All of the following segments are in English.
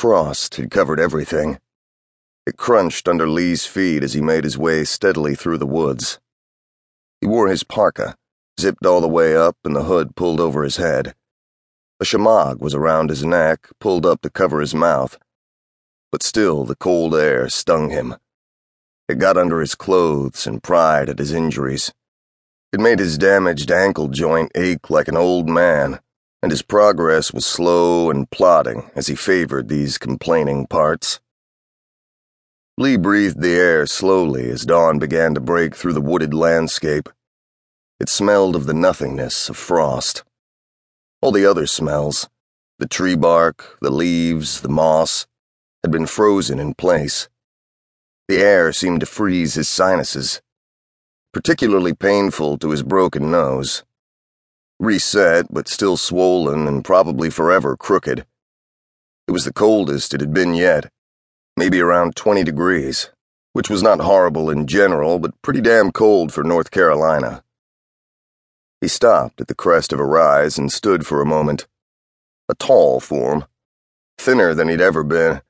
frost had covered everything. It crunched under Lee's feet as he made his way steadily through the woods. He wore his parka, zipped all the way up and the hood pulled over his head. A shemagh was around his neck, pulled up to cover his mouth. But still the cold air stung him. It got under his clothes and pried at his injuries. It made his damaged ankle joint ache like an old man and his progress was slow and plodding as he favored these complaining parts. Lee breathed the air slowly as dawn began to break through the wooded landscape. It smelled of the nothingness of frost. All the other smells, the tree bark, the leaves, the moss, had been frozen in place. The air seemed to freeze his sinuses, particularly painful to his broken nose reset, but still swollen and probably forever crooked. It was the coldest it had been yet, maybe around 20 degrees, which was not horrible in general, but pretty damn cold for North Carolina. He stopped at the crest of a rise and stood for a moment. A tall form, thinner than he'd ever been,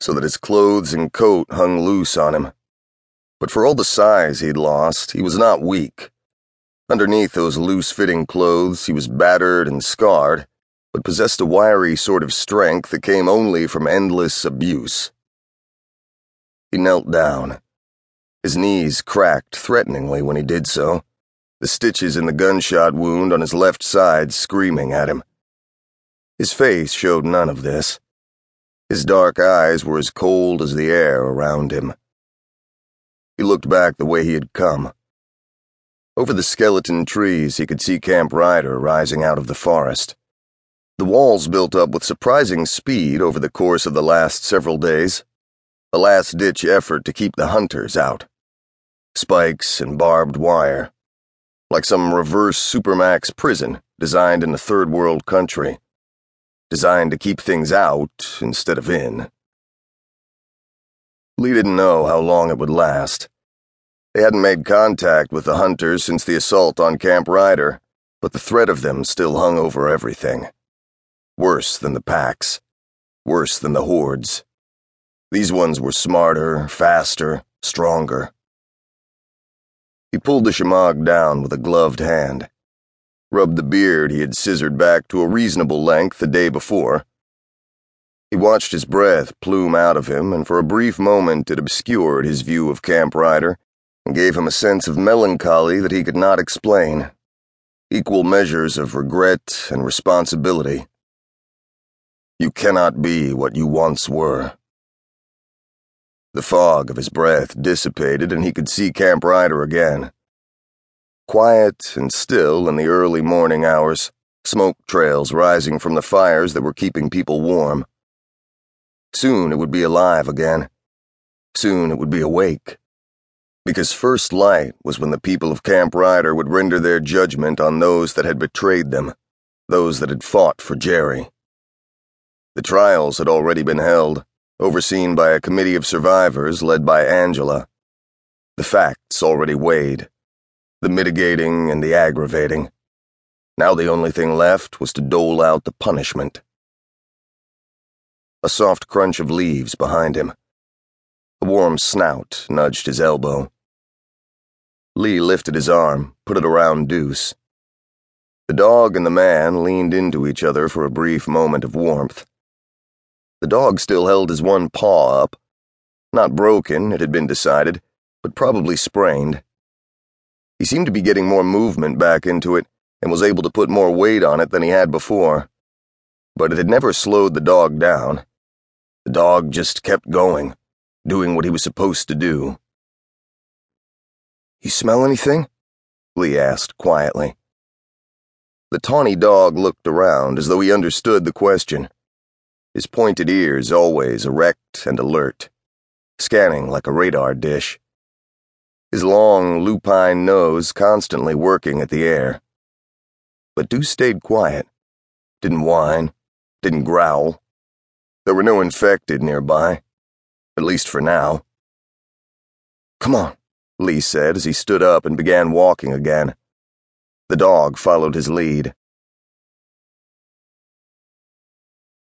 so that his clothes and coat hung loose on him. But for all the size he'd lost, he was not weak. Underneath those loose fitting clothes, he was battered and scarred, but possessed a wiry sort of strength that came only from endless abuse. He knelt down. His knees cracked threateningly when he did so, the stitches in the gunshot wound on his left side screaming at him. His face showed none of this. His dark eyes were as cold as the air around him. He looked back the way he had come over the skeleton trees, he could see Camp Ryder rising out of the forest. The walls built up with surprising speed over the course of the last several days, a last ditch effort to keep the hunters out. Spikes and barbed wire, like some reverse Supermax prison designed in a third world country, designed to keep things out instead of in. Lee didn't know how long it would last. They hadn't made contact with the hunters since the assault on Camp Ryder, but the threat of them still hung over everything. Worse than the packs. Worse than the hordes. These ones were smarter, faster, stronger. He pulled the shemagh down with a gloved hand, rubbed the beard he had scissored back to a reasonable length the day before. He watched his breath plume out of him, and for a brief moment it obscured his view of Camp Ryder gave him a sense of melancholy that he could not explain, equal measures of regret and responsibility. You cannot be what you once were. The fog of his breath dissipated, and he could see Camp Ryder again. Quiet and still in the early morning hours, smoke trails rising from the fires that were keeping people warm. Soon it would be alive again. Soon it would be awake because first light was when the people of Camp Ryder would render their judgment on those that had betrayed them, those that had fought for Jerry. The trials had already been held, overseen by a committee of survivors led by Angela. The facts already weighed, the mitigating and the aggravating. Now the only thing left was to dole out the punishment. A soft crunch of leaves behind him. A warm snout nudged his elbow. Lee lifted his arm, put it around Deuce. The dog and the man leaned into each other for a brief moment of warmth. The dog still held his one paw up. Not broken, it had been decided, but probably sprained. He seemed to be getting more movement back into it and was able to put more weight on it than he had before. But it had never slowed the dog down. The dog just kept going, doing what he was supposed to do. You smell anything? Lee asked quietly. The tawny dog looked around as though he understood the question, his pointed ears always erect and alert, scanning like a radar dish, his long, lupine nose constantly working at the air. But Deuce stayed quiet, didn't whine, didn't growl. There were no infected nearby, at least for now. Come on. Lee said as he stood up and began walking again. The dog followed his lead.